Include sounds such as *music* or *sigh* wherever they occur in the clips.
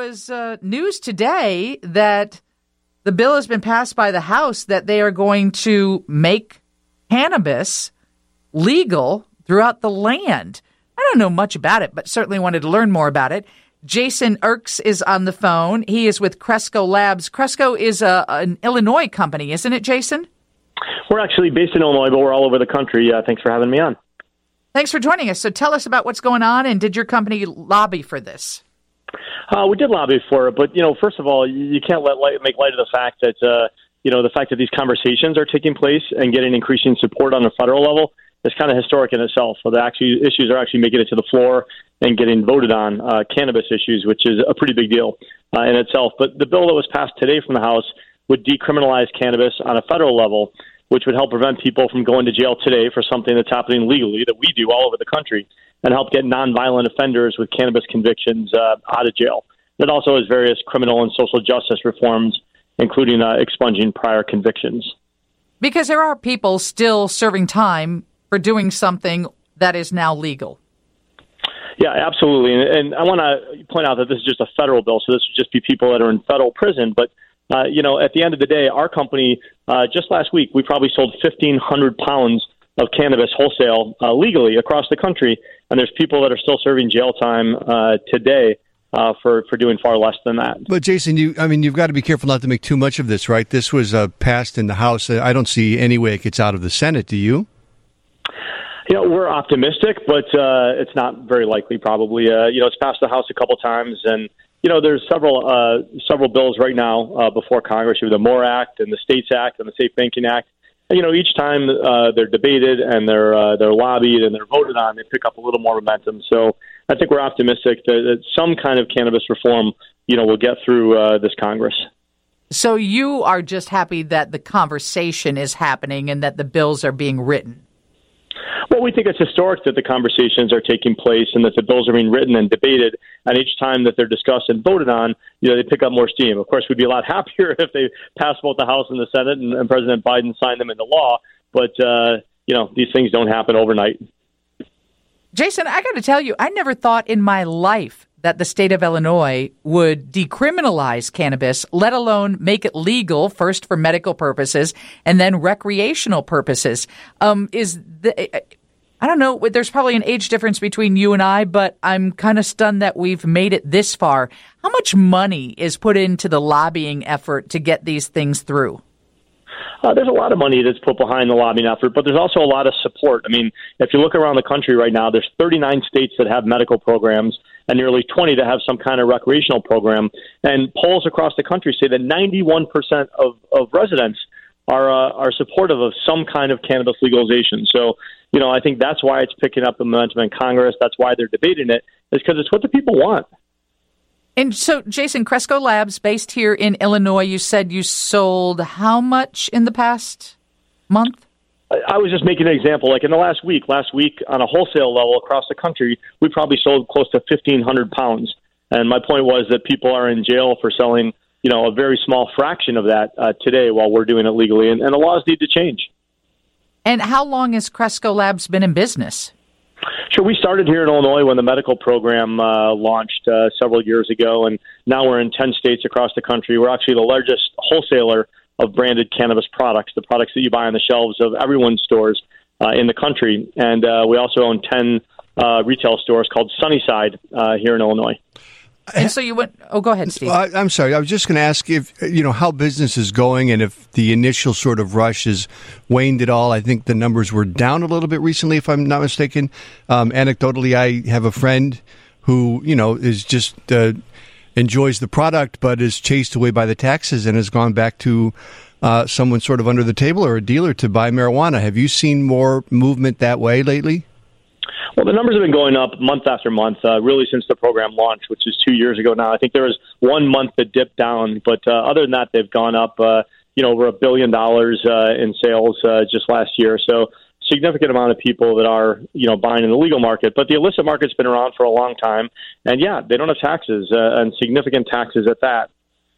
was uh, news today that the bill has been passed by the House that they are going to make cannabis legal throughout the land. I don't know much about it, but certainly wanted to learn more about it. Jason Erkes is on the phone. He is with Cresco Labs. Cresco is a, an Illinois company, isn't it, Jason? We're actually based in Illinois, but we're all over the country. Uh, thanks for having me on. Thanks for joining us. So tell us about what's going on, and did your company lobby for this? Uh, we did lobby for it, but you know, first of all, you can't let light, make light of the fact that uh, you know the fact that these conversations are taking place and getting increasing support on the federal level is kind of historic in itself. So the actually issues are actually making it to the floor and getting voted on. Uh, cannabis issues, which is a pretty big deal uh, in itself. But the bill that was passed today from the House would decriminalize cannabis on a federal level, which would help prevent people from going to jail today for something that's happening legally that we do all over the country, and help get nonviolent offenders with cannabis convictions uh, out of jail. It also has various criminal and social justice reforms, including uh, expunging prior convictions. Because there are people still serving time for doing something that is now legal. Yeah, absolutely. And, and I want to point out that this is just a federal bill, so this would just be people that are in federal prison. But uh, you know, at the end of the day, our company uh, just last week we probably sold 1,500 pounds of cannabis wholesale uh, legally across the country, and there's people that are still serving jail time uh, today. Uh, for for doing far less than that. But Jason, you I mean you've got to be careful not to make too much of this, right? This was uh, passed in the House. I don't see any way it gets out of the Senate. Do you? You know, we're optimistic, but uh, it's not very likely. Probably, uh, you know, it's passed the House a couple times, and you know, there's several uh, several bills right now uh, before Congress. You have the MORE Act and the States Act and the Safe Banking Act. You know, each time uh, they're debated and they're uh, they're lobbied and they're voted on, they pick up a little more momentum. So I think we're optimistic that, that some kind of cannabis reform, you know, will get through uh, this Congress. So you are just happy that the conversation is happening and that the bills are being written. Well, we think it's historic that the conversations are taking place and that the bills are being written and debated. And each time that they're discussed and voted on, you know, they pick up more steam. Of course, we'd be a lot *laughs* happier if they passed both the House and the Senate and, and President Biden signed them into law. But, uh, you know, these things don't happen overnight. Jason, I got to tell you, I never thought in my life that the state of Illinois would decriminalize cannabis, let alone make it legal first for medical purposes and then recreational purposes. Um, is the, I don't know. There's probably an age difference between you and I, but I'm kind of stunned that we've made it this far. How much money is put into the lobbying effort to get these things through? Uh, there's a lot of money that's put behind the lobbying effort, but there's also a lot of support. I mean, if you look around the country right now, there's 39 states that have medical programs and nearly 20 that have some kind of recreational program. And polls across the country say that 91% of, of residents are uh, are supportive of some kind of cannabis legalization. So, you know, I think that's why it's picking up the momentum in Congress. That's why they're debating it, is because it's what the people want. And so, Jason Cresco Labs, based here in Illinois, you said you sold how much in the past month? I was just making an example. Like in the last week, last week on a wholesale level across the country, we probably sold close to 1,500 pounds. And my point was that people are in jail for selling, you know, a very small fraction of that uh, today while we're doing it legally. And, and the laws need to change. And how long has Cresco Labs been in business? Sure. We started here in Illinois when the medical program uh, launched uh, several years ago, and now we're in 10 states across the country. We're actually the largest wholesaler of branded cannabis products, the products that you buy on the shelves of everyone's stores uh, in the country. And uh, we also own 10 uh, retail stores called Sunnyside uh, here in Illinois. And so you went. Oh, go ahead, Steve. I'm sorry. I was just going to ask if you know how business is going, and if the initial sort of rush has waned at all. I think the numbers were down a little bit recently, if I'm not mistaken. Um, anecdotally, I have a friend who you know is just uh, enjoys the product, but is chased away by the taxes and has gone back to uh, someone sort of under the table or a dealer to buy marijuana. Have you seen more movement that way lately? Well, the numbers have been going up month after month, uh, really since the program launched, which is two years ago now. I think there was one month that dipped down, but uh, other than that, they've gone up. Uh, you know, over a billion dollars uh, in sales uh, just last year. So significant amount of people that are you know buying in the legal market. But the illicit market's been around for a long time, and yeah, they don't have taxes uh, and significant taxes at that.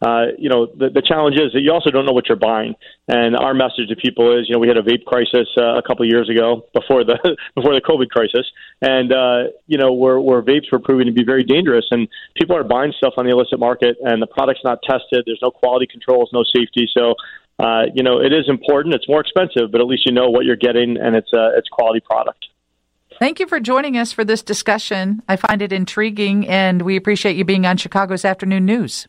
Uh, you know, the, the challenge is that you also don't know what you're buying. And our message to people is, you know, we had a vape crisis uh, a couple of years ago before the *laughs* before the COVID crisis, and uh, you know, where where vapes were proving to be very dangerous, and people are buying stuff on the illicit market, and the product's not tested. There's no quality controls, no safety. So, uh, you know, it is important. It's more expensive, but at least you know what you're getting, and it's a it's quality product. Thank you for joining us for this discussion. I find it intriguing, and we appreciate you being on Chicago's Afternoon News.